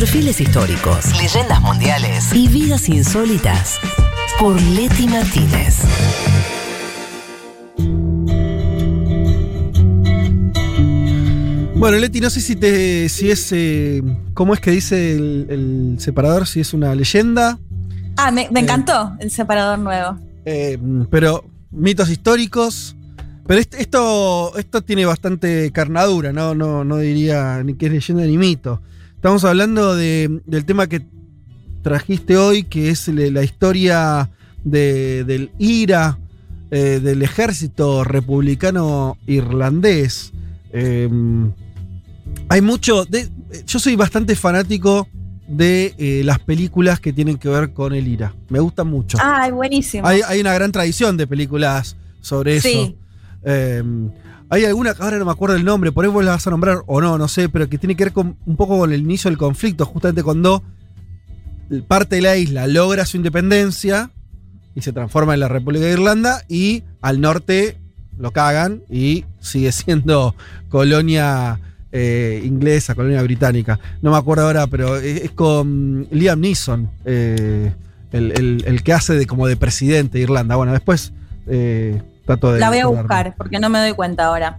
perfiles históricos, leyendas mundiales y vidas insólitas por Leti Martínez. Bueno, Leti, no sé si te, si es, eh, ¿cómo es que dice el, el separador? Si es una leyenda. Ah, me, me encantó el separador nuevo. Eh, pero mitos históricos. Pero est- esto, esto tiene bastante carnadura, ¿no? No, no diría ni que es leyenda ni mito. Estamos hablando de- del tema que trajiste hoy, que es la historia de- del IRA, eh, del ejército republicano irlandés. Eh, hay mucho. de- yo soy bastante fanático de eh, las películas que tienen que ver con el IRA. Me gustan mucho. Ay, buenísimo. Hay, hay una gran tradición de películas sobre eso. Sí. Eh, hay alguna, ahora no me acuerdo el nombre, por ahí vos la vas a nombrar o no, no sé, pero que tiene que ver con, un poco con el inicio del conflicto, justamente cuando parte de la isla logra su independencia y se transforma en la República de Irlanda y al norte lo cagan y sigue siendo colonia eh, inglesa, colonia británica. No me acuerdo ahora, pero es, con Liam Neeson, eh, el que hace de como de presidente de Irlanda. Bueno, después eh, trato de... La voy a buscar porque no me doy cuenta ahora.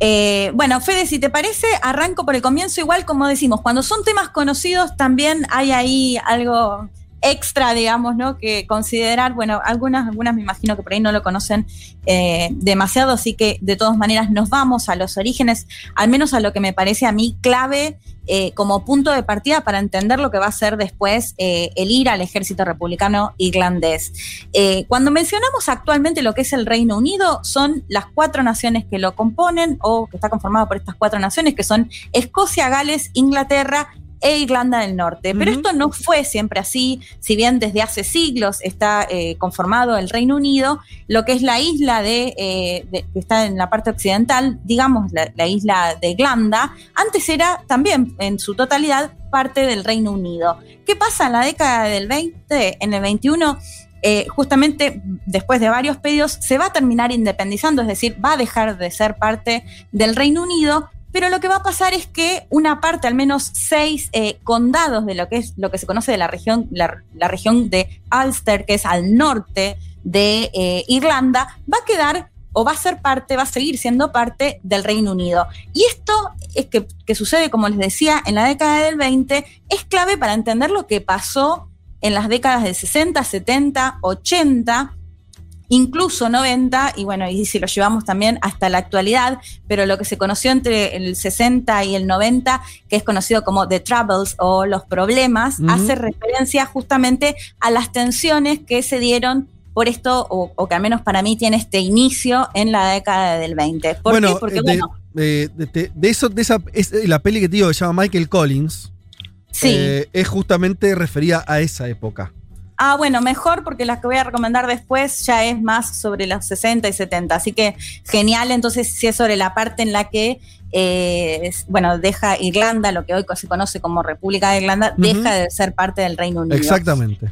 Eh, bueno, Fede, si te parece, arranco por el comienzo. Igual, como decimos, cuando son temas conocidos, también hay ahí algo extra, digamos, ¿no? Que considerar. Bueno, algunas, algunas me imagino que por ahí no lo conocen eh, demasiado, así que de todas maneras nos vamos a los orígenes, al menos a lo que me parece a mí clave eh, como punto de partida para entender lo que va a ser después eh, el ir al ejército republicano irlandés. Cuando mencionamos actualmente lo que es el Reino Unido, son las cuatro naciones que lo componen o que está conformado por estas cuatro naciones, que son Escocia, Gales, Inglaterra e Irlanda del Norte. Pero esto no fue siempre así, si bien desde hace siglos está eh, conformado el Reino Unido, lo que es la isla de, eh, de- que está en la parte occidental, digamos la, la isla de Irlanda, antes era también en su totalidad parte del Reino Unido. ¿Qué pasa en la década del 20, en el 21? eh, justamente después de varios pedidos se va a terminar independizando, es decir, va a dejar de ser parte del Reino Unido, pero lo que va a pasar es que una parte, al menos seis eh, condados de lo que es lo que se conoce de la región, la, región de Ulster, que es al norte de eh, Irlanda, va a quedar o va a ser parte, va a seguir siendo parte del Reino Unido. Y esto es que, que sucede, como les decía, en la década del 20, es clave para entender lo que pasó en las décadas del 60, 70, 80, incluso 90, y bueno, y si lo llevamos también hasta la actualidad, pero lo que se conoció entre el 60 y el 90, que es conocido como The Troubles o los problemas, hace referencia justamente a las tensiones que se dieron por esto, o, o que al menos para mí tiene este inicio en la década del 20. ¿Por bueno, qué? Porque, eh, de, bueno, eh, de- de- de eso, de esa, es eh, la peli que te digo que se llama Michael Collins, sí. eh, es justamente referida a esa época. Ah, bueno, mejor porque las que voy a recomendar después ya es más sobre los 60 y 70. Así que genial, entonces si es sobre la parte en la que, eh, es- bueno, deja Irlanda, lo que hoy se conoce como República de Irlanda, deja de ser parte del Reino Unido. Exactamente.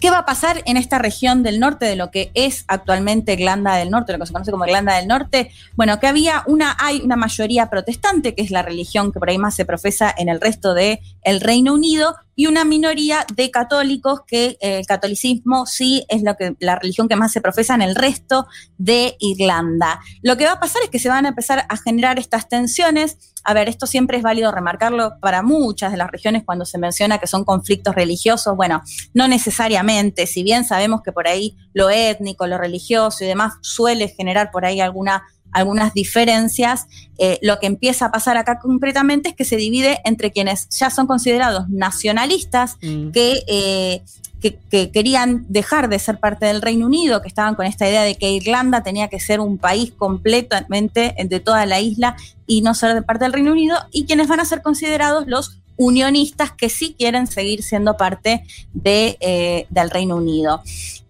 ¿Qué va a pasar en esta región del norte de lo que es actualmente Irlanda del Norte, lo que se conoce como Irlanda del Norte? Bueno, que había una, hay una mayoría protestante, que es la religión que por ahí más se profesa en el resto del el Reino Unido, y una minoría de católicos, que eh, el catolicismo sí es lo que, la religión que más se profesa en el resto de Irlanda. Lo que va a pasar es que se van a empezar a generar estas tensiones. A ver, esto siempre es válido remarcarlo para muchas de las regiones cuando se menciona que son conflictos religiosos. Bueno, no necesariamente, si bien sabemos que por ahí lo étnico, lo religioso y demás suele generar por ahí alguna, algunas diferencias, eh, lo que empieza a pasar acá concretamente es que se divide entre quienes ya son considerados nacionalistas, Mm. que, eh, que, que querían dejar de ser parte del Reino Unido, que estaban con esta idea de que Irlanda tenía que ser un país completamente de toda la isla y no ser de parte del Reino Unido, y quienes van a ser considerados los unionistas que sí quieren seguir siendo parte de, eh, del Reino Unido.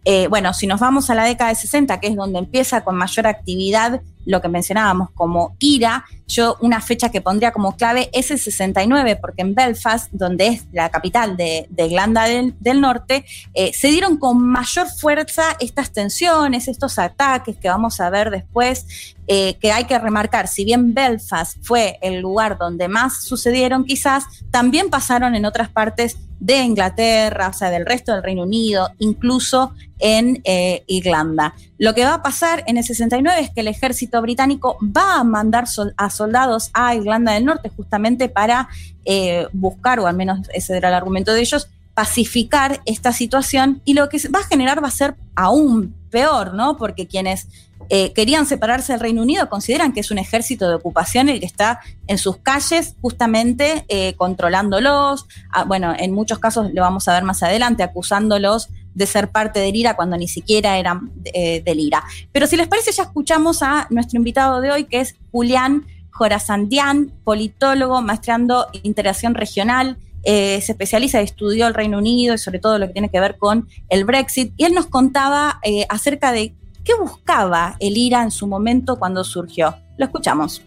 Eh, bueno, si nos vamos a la década de 60, que es donde empieza con mayor actividad lo que mencionábamos como IRA, yo una fecha que pondría como clave es el 69, porque en Belfast, donde es la capital de, Irlanda del, Norte, eh, se dieron con mayor fuerza estas tensiones, estos ataques que vamos a ver después, eh, que hay que remarcar, si bien Belfast fue el lugar donde más sucedieron quizás, también pasaron en otras partes de Inglaterra, o sea, del resto del Reino Unido, incluso en eh, Irlanda. Lo que va a pasar en el 69 es que el ejército británico va a mandar a soldados a Irlanda del Norte justamente para eh, buscar, o al menos ese era el argumento de ellos, pacificar esta situación y lo que va a generar va a ser aún peor, ¿no? Porque quienes eh, querían separarse del Reino Unido consideran que es un ejército de ocupación el que está en sus calles justamente controlándolos, ah, bueno, en muchos casos lo vamos a ver más adelante, acusándolos de ser parte del IRA cuando ni siquiera eran eh, del IRA. Pero si les parece, ya escuchamos a nuestro invitado de hoy, que es Julián Jorazandian, politólogo, maestrando interacción regional. Eh, se especializa, estudió el Reino Unido y sobre todo lo que tiene que ver con el Brexit. Y él nos contaba eh, acerca de qué buscaba el IRA en su momento cuando surgió. Lo escuchamos.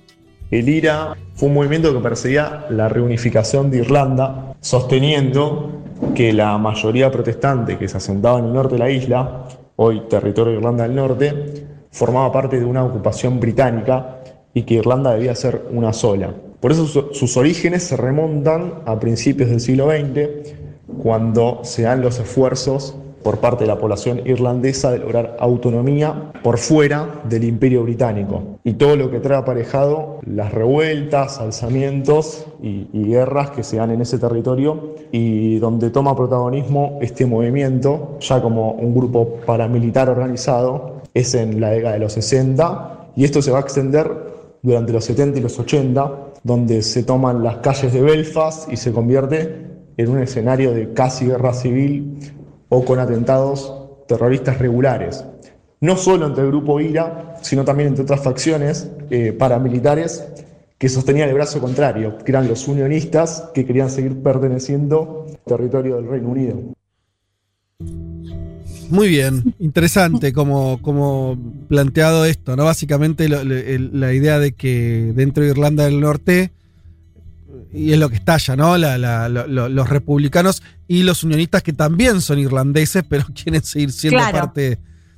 El IRA fue un movimiento que perseguía la reunificación de Irlanda, sosteniendo que la mayoría protestante que se asentaba en el norte de la isla, hoy territorio de Irlanda del Norte, formaba parte de una ocupación británica y que Irlanda debía ser una sola. Por eso sus orígenes se remontan a principios del siglo XX, cuando se dan los esfuerzos por parte de la población irlandesa de lograr autonomía por fuera del imperio británico. Y todo lo que trae aparejado las revueltas, alzamientos y, guerras que se dan en ese territorio y donde toma protagonismo este movimiento ya como un grupo paramilitar organizado es en la década de los 60 y esto se va a extender durante los 70 y los 80 donde se toman las calles de Belfast y se convierte en un escenario de casi guerra civil o con atentados terroristas regulares, no solo entre el grupo IRA, sino también entre otras facciones eh, paramilitares que sostenían el brazo contrario, que eran los unionistas que querían seguir perteneciendo al territorio del Reino Unido. Muy bien, interesante como, como planteado esto, ¿no? Básicamente la idea de que dentro de Irlanda del Norte y es lo que estalla, ¿no? los republicanos y los unionistas que también son irlandeses, pero quieren seguir siendo parte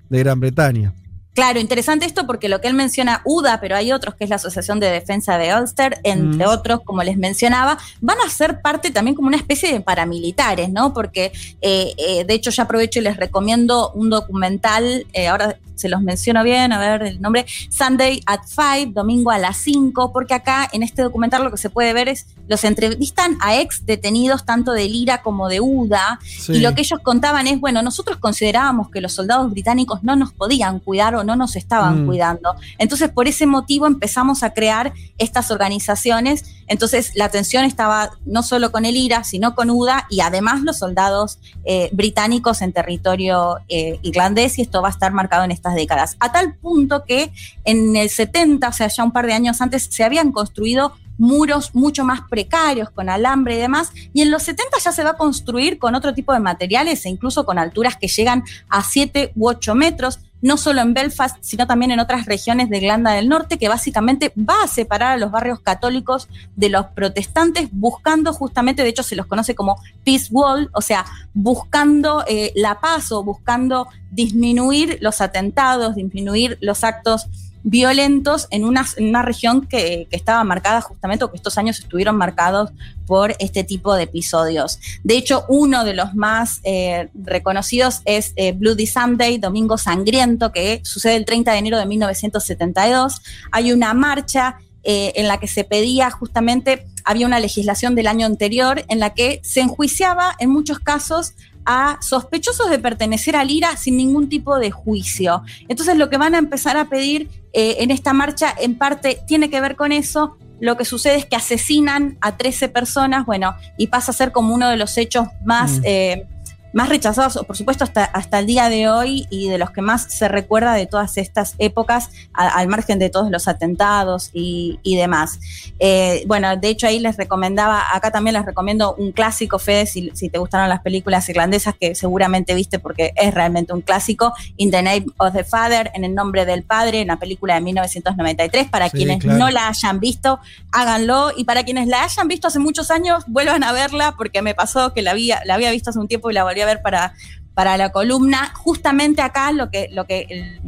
de Gran Bretaña. Claro, interesante esto porque lo que él menciona, UDA, pero hay otros, que es la Asociación de Defensa de Ulster, entre mm. otros, como les mencionaba, van a ser parte también como una especie de paramilitares, ¿no? Porque, eh, eh, de hecho, ya aprovecho y les recomiendo un documental, eh, ahora se los menciono bien, a ver el nombre, Sunday at 5, domingo a las 5, porque acá en este documental lo que se puede ver es, los entrevistan a ex detenidos tanto de Lira como de UDA, y lo que ellos contaban es, bueno, nosotros considerábamos que los soldados británicos no nos podían cuidar o no nos estaban mm. cuidando. Entonces, por ese motivo empezamos a crear estas organizaciones. Entonces, la tensión estaba no solo con el IRA, sino con UDA y además los soldados eh, británicos en territorio eh, irlandés, y esto va a estar marcado en estas décadas. A tal punto que en el 70, o sea, ya un par de años antes, se habían construido muros mucho más precarios, con alambre y demás, y en los 70 ya se va a construir con otro tipo de materiales e incluso con alturas que llegan a 7 u 8 metros, no solo en Belfast, sino también en otras regiones de Irlanda del Norte, que básicamente va a separar a los barrios católicos de los protestantes, buscando justamente, de hecho se los conoce como peace wall, o sea, buscando eh, la paz o buscando disminuir los atentados, disminuir los actos violentos en una, región que, estaba marcada justamente, o que estos años estuvieron marcados por este tipo de episodios. De hecho, uno de los más eh, reconocidos es eh, Bloody Sunday, Domingo Sangriento, que sucede el 30 de enero de 1972. Hay una marcha eh, en la que se pedía justamente, había una legislación del año anterior en la que se enjuiciaba en muchos casos a sospechosos de pertenecer al IRA sin ningún tipo de juicio. Entonces lo que van a empezar a pedir eh, en esta marcha en parte tiene que ver con eso. Lo que sucede es que asesinan a 13 personas, bueno, y pasa a ser como uno de los hechos más... Mm. Eh, más rechazados, por supuesto, hasta, hasta el día de hoy y de los que más se recuerda de todas estas épocas, al margen de todos los atentados y, demás. Eh, bueno, de hecho ahí les recomendaba, acá también les recomiendo un clásico, Fede, si, si, te gustaron las películas irlandesas, que seguramente viste porque es realmente un clásico, In the Name of the Father, en el nombre del padre, una película de 1993, para quienes no la hayan visto, háganlo, y para quienes la hayan visto hace muchos años, vuelvan a verla, porque me pasó que la había, la había visto hace un tiempo y la volví a ver para, para la columna. Justamente acá lo que, lo que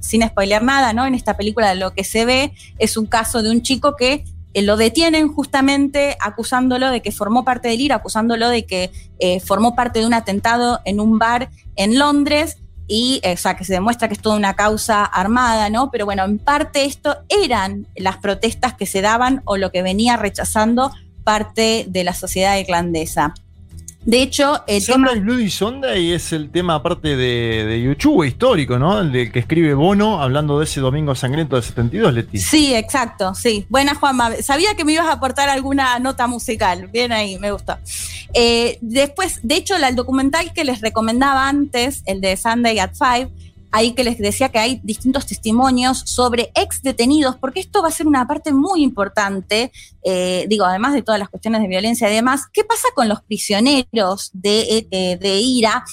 sin spoilear nada, ¿no? En esta película lo que se ve es un caso de un chico que eh, lo detienen justamente acusándolo de que formó parte del IRA, acusándolo de que eh, formó parte de un atentado en un bar en Londres y, eh, o sea, que se demuestra que es toda una causa armada, ¿no? Pero bueno, en parte esto eran las protestas que se daban o lo que venía rechazando parte de la sociedad irlandesa. De hecho, el Sonda tema... Bloody Sunday es el tema aparte de, de YouTube histórico, ¿no? El del que escribe Bono hablando de ese domingo sangriento del 72, Leti. Sí, exacto, sí. Buena, Juanma. Sabía que me ibas a aportar alguna nota musical. Bien ahí, me gustó. Eh, después, de hecho, el documental que les recomendaba antes, el de Sunday at Five, ahí que les decía que hay distintos testimonios sobre ex detenidos, porque esto va a ser una parte muy importante, eh, digo, además de todas las cuestiones de violencia y demás, ¿qué pasa con los prisioneros de, eh, de IRA?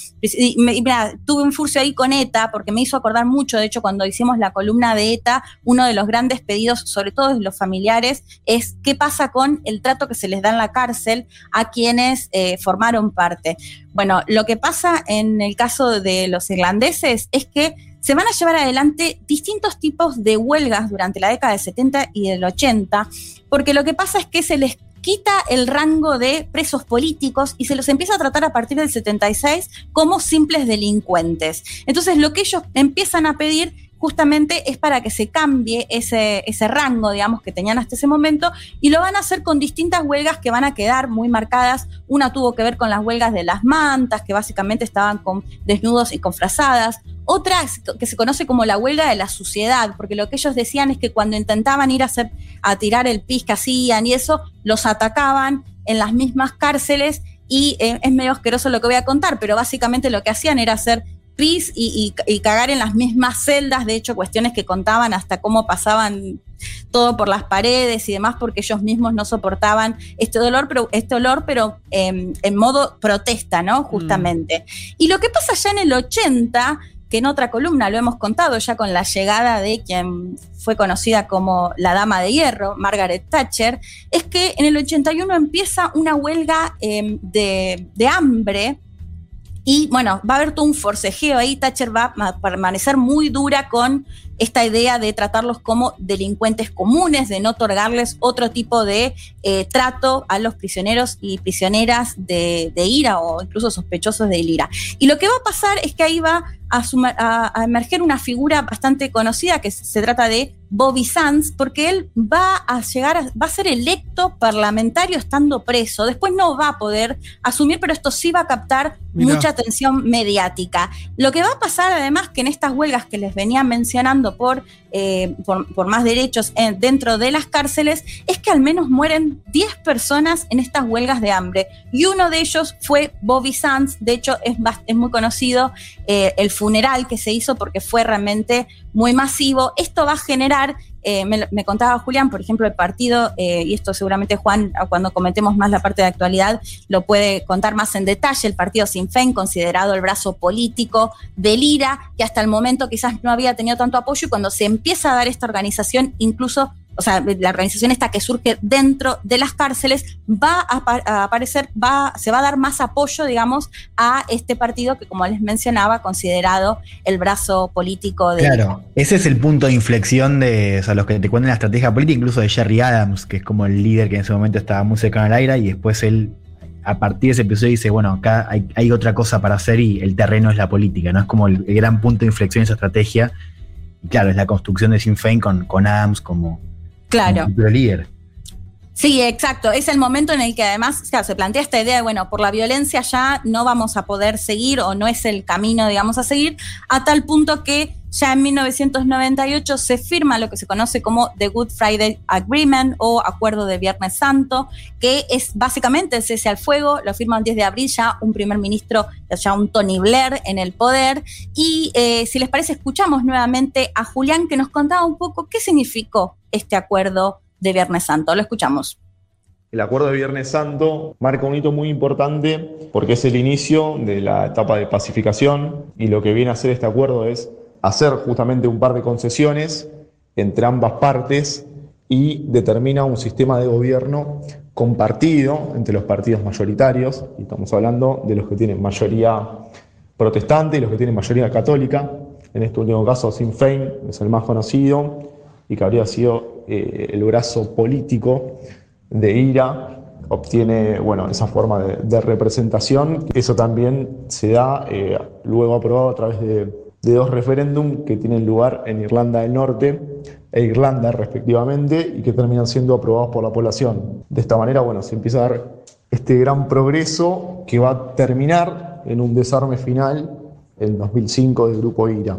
Mira, tuve un furcio ahí con ETA, porque me hizo acordar mucho, de hecho, cuando hicimos la columna de ETA, uno de los grandes pedidos, sobre todo de los familiares, es qué pasa con el trato que se les da en la cárcel a quienes eh, formaron parte. Bueno, lo que pasa en el caso de los irlandeses es que se van a llevar adelante distintos tipos de huelgas durante la década del 70 y del 80, porque lo que pasa es que se les quita el rango de presos políticos y se los empieza a tratar a partir del 76 como simples delincuentes. Entonces, lo que ellos empiezan a pedir justamente es para que se cambie ese, ese rango, digamos, que tenían hasta ese momento, y lo van a hacer con distintas huelgas que van a quedar muy marcadas. Una tuvo que ver con las huelgas de las mantas, que básicamente estaban con desnudos y con frazadas. Otra que se conoce como la huelga de la suciedad, porque lo que ellos decían es que cuando intentaban ir a, hacer, a tirar el pis que hacían y eso, los atacaban en las mismas cárceles y eh, es medio asqueroso lo que voy a contar, pero básicamente lo que hacían era hacer y, cagar en las mismas celdas, de hecho cuestiones que contaban hasta cómo pasaban todo por las paredes y demás porque ellos mismos no soportaban este dolor, pero este olor, pero em, en modo protesta, ¿no? Justamente. Mm. Y lo que pasa ya en el 80, que en otra columna lo hemos contado ya con la llegada de quien fue conocida como la Dama de Hierro, Margaret Thatcher, es que en el 81 empieza una huelga em, de, de hambre y bueno, va a haber todo un forcejeo ahí. Thatcher va a permanecer muy dura con esta idea de tratarlos como delincuentes comunes, de no otorgarles otro tipo de eh, trato a los prisioneros y prisioneras de, IRA o incluso sospechosos de IRA. Y lo que va a pasar es que ahí va a, a emerger una figura bastante conocida que se trata de Bobby Sands, porque él va a llegar, a, va a ser electo parlamentario estando preso. Después no va a poder asumir, pero esto sí va a captar mucha atención mediática. Lo que va a pasar además que en estas huelgas que les venía mencionando por, eh, por, más derechos dentro de las cárceles, es que al menos mueren 10 personas en estas huelgas de hambre. Y uno de ellos fue Bobby Sands, de hecho es, es muy conocido eh, el funeral que se hizo porque fue realmente muy masivo. Esto va a generar eh, me, contaba Julián, por ejemplo, el partido, eh, y esto seguramente Juan, cuando comentemos más la parte de actualidad, lo puede contar más en detalle, el partido Sinn Féin, considerado el brazo político del IRA, que hasta el momento quizás no había tenido tanto apoyo, y cuando se empieza a dar esta organización, incluso o sea, la organización esta que surge dentro de las cárceles, va a, aparecer, va, se va a dar más apoyo, digamos, a este partido que, como les mencionaba, considerado el brazo político de... Claro, ese es el punto de inflexión de o los que te cuentan la estrategia política, incluso de Jerry Adams, que es como el líder que en ese momento estaba muy cercano al aire, y después él a partir de ese episodio dice, bueno, acá hay, otra cosa para hacer y el terreno es la política, ¿no? Es como el, gran punto de inflexión de esa estrategia. Y claro, es la construcción de Sinn Féin con, con Adams como, Claro. Sí, exacto. Es el momento en el que además se plantea esta idea de, bueno, por la violencia ya no vamos a poder seguir o no es el camino, digamos, a seguir, a tal punto que ya en 1998 se firma lo que se conoce como The Good Friday Agreement o Acuerdo de Viernes Santo, que es básicamente el cese al fuego, lo firma el 10 de abril ya un primer ministro, ya un Tony Blair en el poder. Y eh, si les parece, escuchamos nuevamente a Julián que nos contaba un poco qué significó este acuerdo de Viernes Santo. Lo escuchamos. El acuerdo de Viernes Santo marca un hito muy importante porque es el inicio de la etapa de pacificación y lo que viene a hacer este acuerdo es hacer justamente un par de concesiones entre ambas partes y determina un sistema de gobierno compartido entre los partidos mayoritarios, y estamos hablando de los que tienen mayoría protestante y los que tienen mayoría católica. En este último caso, Sinn Féin es el más conocido y que habría sido eh, el brazo político de IRA obtiene bueno, esa forma de, representación. Eso también se da eh, luego aprobado a través de, dos referéndums que tienen lugar en Irlanda del Norte e Irlanda respectivamente y que terminan siendo aprobados por la población. De esta manera, bueno, se empieza a dar este gran progreso que va a terminar en un desarme final en 2005 del grupo IRA.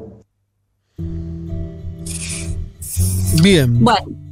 Bien. Bueno.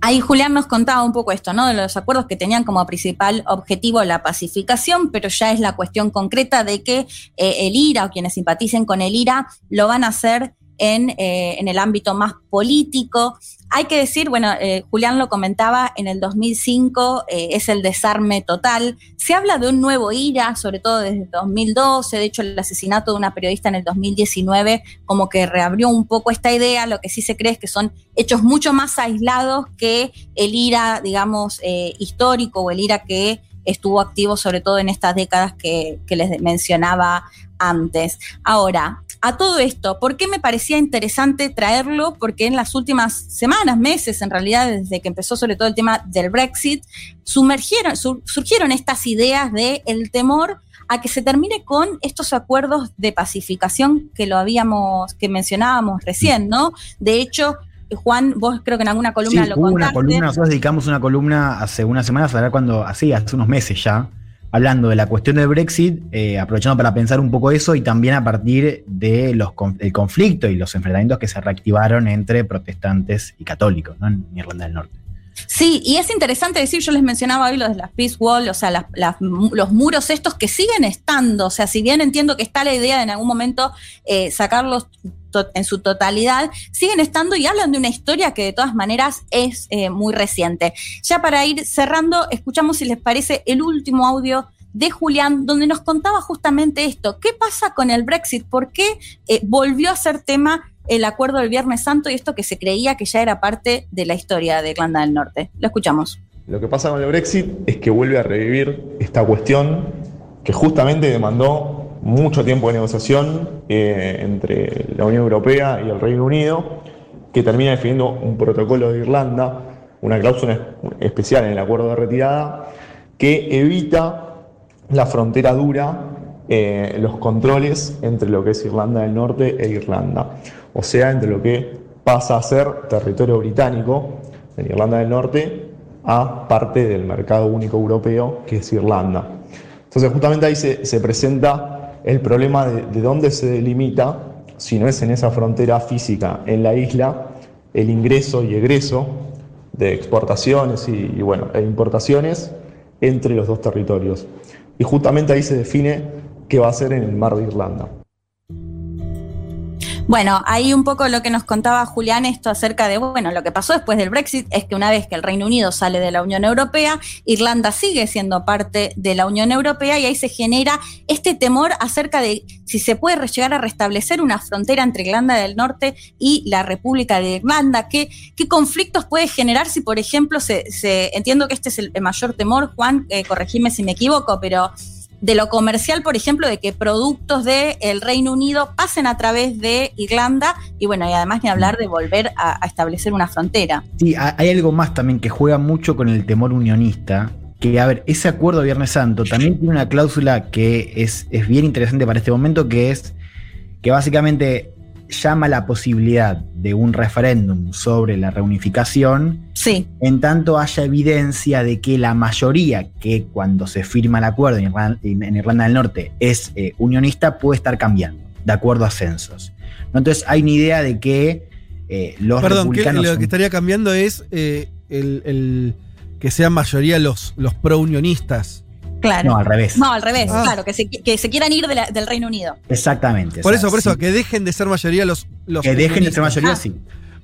Ahí Julián nos contaba un poco esto, ¿no? De los acuerdos que tenían como principal objetivo la pacificación, pero ya es la cuestión concreta de que eh, el IRA o quienes simpaticen con el IRA lo van a hacer en, eh, en el ámbito más político. Hay que decir, bueno, eh, Julián lo comentaba, en el 2005 eh, es el desarme total. Se habla de un nuevo IRA, sobre todo desde 2012. De hecho, el asesinato de una periodista en el 2019 como que reabrió un poco esta idea. Lo que sí se cree es que son hechos mucho más aislados que el IRA, digamos, histórico o el IRA que estuvo activo sobre todo en estas décadas que, que les mencionaba antes. Ahora, a todo esto, ¿por qué me parecía interesante traerlo? Porque en las últimas semanas, meses, en realidad, desde que empezó sobre todo el tema del Brexit, sumergieron, surgieron estas ideas de el temor a que se termine con estos acuerdos de pacificación que lo habíamos, que mencionábamos recién, ¿no? De hecho, Juan, vos creo que en alguna columna lo contaste. Una columna, nosotros dedicamos una columna hace unas semanas, a ver cuando, así, hace unos meses ya, hablando de la cuestión del Brexit, eh, aprovechando para pensar un poco eso y también a partir del conflicto y los enfrentamientos que se reactivaron entre protestantes y católicos en Irlanda del Norte. Sí, y es interesante decir, yo les mencionaba hoy lo de las Peace Wall, o sea, los muros estos que siguen estando, o sea, si bien entiendo que está la idea de en algún momento eh, sacarlos en su totalidad, siguen estando y hablan de una historia que de todas maneras es eh, muy reciente. Ya para ir cerrando, escuchamos si les parece el último audio de Julián, donde nos contaba justamente esto. ¿Qué pasa con el Brexit? ¿Por qué eh, volvió a ser tema el acuerdo del Viernes Santo y esto que se creía que ya era parte de la historia de Irlanda del Norte? Lo escuchamos. Lo que pasa con el Brexit es que vuelve a revivir esta cuestión que justamente demandó mucho tiempo de negociación eh, entre la Unión Europea y el Reino Unido, que termina definiendo un protocolo de Irlanda, una cláusula especial en el acuerdo de retirada, que evita la frontera dura, eh, los controles entre lo que es Irlanda del Norte e Irlanda, o sea, entre lo que pasa a ser territorio británico en Irlanda del Norte a parte del mercado único europeo que es Irlanda. Entonces justamente ahí se, se presenta el problema de, dónde se delimita, si no es en esa frontera física en la isla, el ingreso y egreso de exportaciones y, bueno, e importaciones entre los dos territorios. Y justamente ahí se define qué va a ser en el mar de Irlanda. Bueno, ahí un poco lo que nos contaba Julián esto acerca de, bueno, lo que pasó después del Brexit es que una vez que el Reino Unido sale de la Unión Europea, Irlanda sigue siendo parte de la Unión Europea y ahí se genera este temor acerca de si se puede llegar a restablecer una frontera entre Irlanda del Norte y la República de Irlanda, qué, conflictos puede generar si, por ejemplo, se, se entiendo que este es el, mayor temor, Juan, eh, corregime si me equivoco, pero de lo comercial, por ejemplo, de que productos del Reino Unido pasen a través de Irlanda y bueno, y además ni hablar de volver a, establecer una frontera. Sí, hay algo más también que juega mucho con el temor unionista, que a ver, ese acuerdo de Viernes Santo también tiene una cláusula que es, es bien interesante para este momento, que es que básicamente llama la posibilidad de un referéndum sobre la reunificación Sí, en tanto haya evidencia de que la mayoría que cuando se firma el acuerdo en Irlanda, en Irlanda del Norte es eh, unionista puede estar cambiando, de acuerdo a censos. ¿no? Entonces hay una idea de que eh, los Perdón, que republicanos... lo que estaría cambiando es eh, el, el- que sean mayoría los, los pro-unionistas. Claro. No, al revés. No, al revés, Ah. claro, que se, que se quieran ir de la- del Reino Unido. Exactamente. Por o sea, eso, por eso, que dejen de ser mayoría los, los que dejen de ser mayoría, Ah. sí.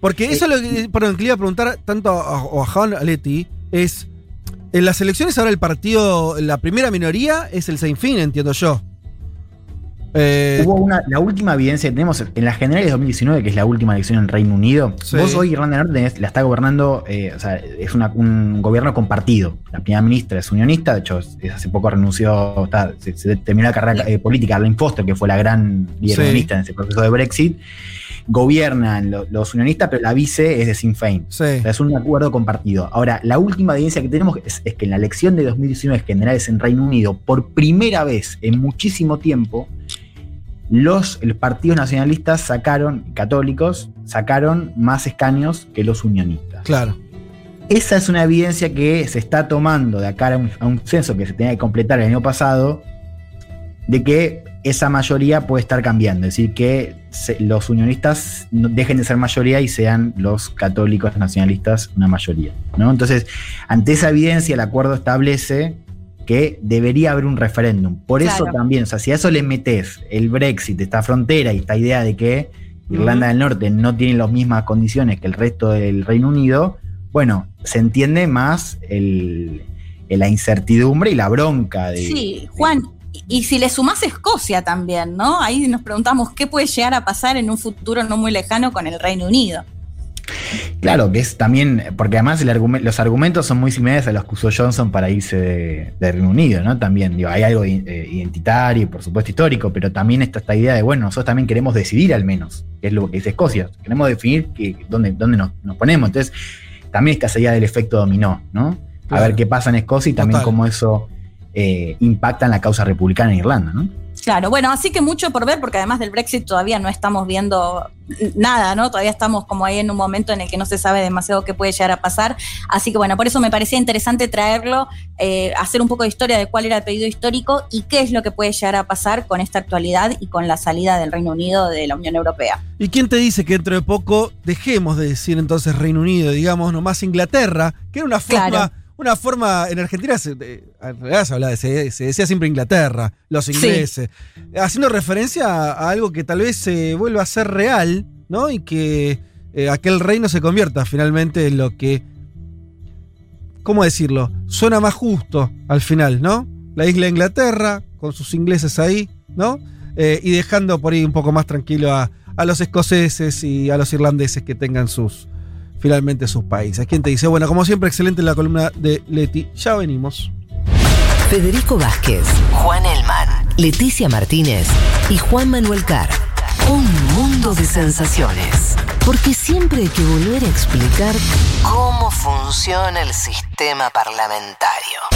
Porque eso es lo que, perdón, que le iba a preguntar tanto a, o a Juan Aletti, es, en las elecciones ahora el partido, la primera minoría es el Sinn Féin, entiendo yo. Eh, Hubo una, la última evidencia que tenemos en las generales de 2019, que es la última elección en Reino Unido. Sí. Vos hoy Irlanda del Norte tenés- la está gobernando, eh, o sea, es una- un gobierno compartido. La primera ministra es unionista, de hecho, es- hace poco renunció, está- se, se terminó la carrera eh, política, Arlene Foster, que fue la gran líder Sí. unionista en ese proceso de Brexit. Gobiernan lo- los unionistas, pero la vice es de Sinn Féin. sí. O sea, es un acuerdo compartido. Ahora, la última evidencia que tenemos es, es que en la elección de 2019 generales en Reino Unido, por primera vez en muchísimo tiempo, los, los partidos nacionalistas sacaron, católicos, sacaron más escaños que los unionistas. Claro. Esa es una evidencia que se está tomando de acá a un, a un censo que se tenía que completar el año pasado, de que esa mayoría puede estar cambiando, es decir, que se- los unionistas dejen de ser mayoría y sean los católicos nacionalistas una mayoría. ¿no? Entonces, ante esa evidencia, el acuerdo establece que debería haber un referéndum. Por eso también, o sea, si a eso le metes el Brexit, esta frontera y esta idea de que Irlanda del Norte no tiene las mismas condiciones que el resto del Reino Unido, bueno, se entiende más el- la incertidumbre y la bronca de. Sí, Juan, y, y si le sumás Escocia también, ¿no? Ahí nos preguntamos qué puede llegar a pasar en un futuro no muy lejano con el Reino Unido. Claro, que es también, porque además el los argumentos son muy similares a los que usó Johnson para irse de, de Reino Unido, ¿no? También, digo, hay algo eh, identitario y por supuesto histórico, pero también está esta idea de, bueno, nosotros también queremos decidir al menos, que es lo que dice Escocia, queremos definir que, dónde, dónde nos, nos ponemos. Entonces, también está esa idea del efecto dominó, ¿no? A Claro. ver qué pasa en Escocia y también Total. cómo eso eh, impacta en la causa republicana en Irlanda, ¿no? Claro, bueno, así que mucho por ver, porque además del Brexit todavía no estamos viendo nada, ¿no? Todavía estamos como ahí en un momento en el que no se sabe demasiado qué puede llegar a pasar. Así que bueno, por eso me parecía interesante traerlo, eh, hacer un poco de historia de cuál era el pedido histórico y qué es lo que puede llegar a pasar con esta actualidad y con la salida del Reino Unido de la Unión Europea. ¿Y quién te dice que dentro de poco dejemos de decir entonces Reino Unido, digamos nomás Inglaterra, que era una forma, Claro. Una forma, en Argentina se, de- en realidad se, hablaba de- se, se decía siempre Inglaterra, los Sí. ingleses, haciendo referencia a, a algo que tal vez se vuelva a ser real, ¿no? Y que eh, aquel reino se convierta finalmente en lo que, ¿cómo decirlo? Suena más justo al final, ¿no? La isla de Inglaterra, con sus ingleses ahí, ¿no? Eh, y dejando por ahí un poco más tranquilo a, a los escoceses y a los irlandeses que tengan sus finalmente sus países. ¿Quién te dice? Bueno, como siempre, excelente la columna de Leti. Ya venimos. Federico Vázquez, Juan Elman, Leticia Martínez y Juan Manuel Carr. Un mundo de sensaciones. Porque siempre hay que volver a explicar cómo funciona el sistema parlamentario.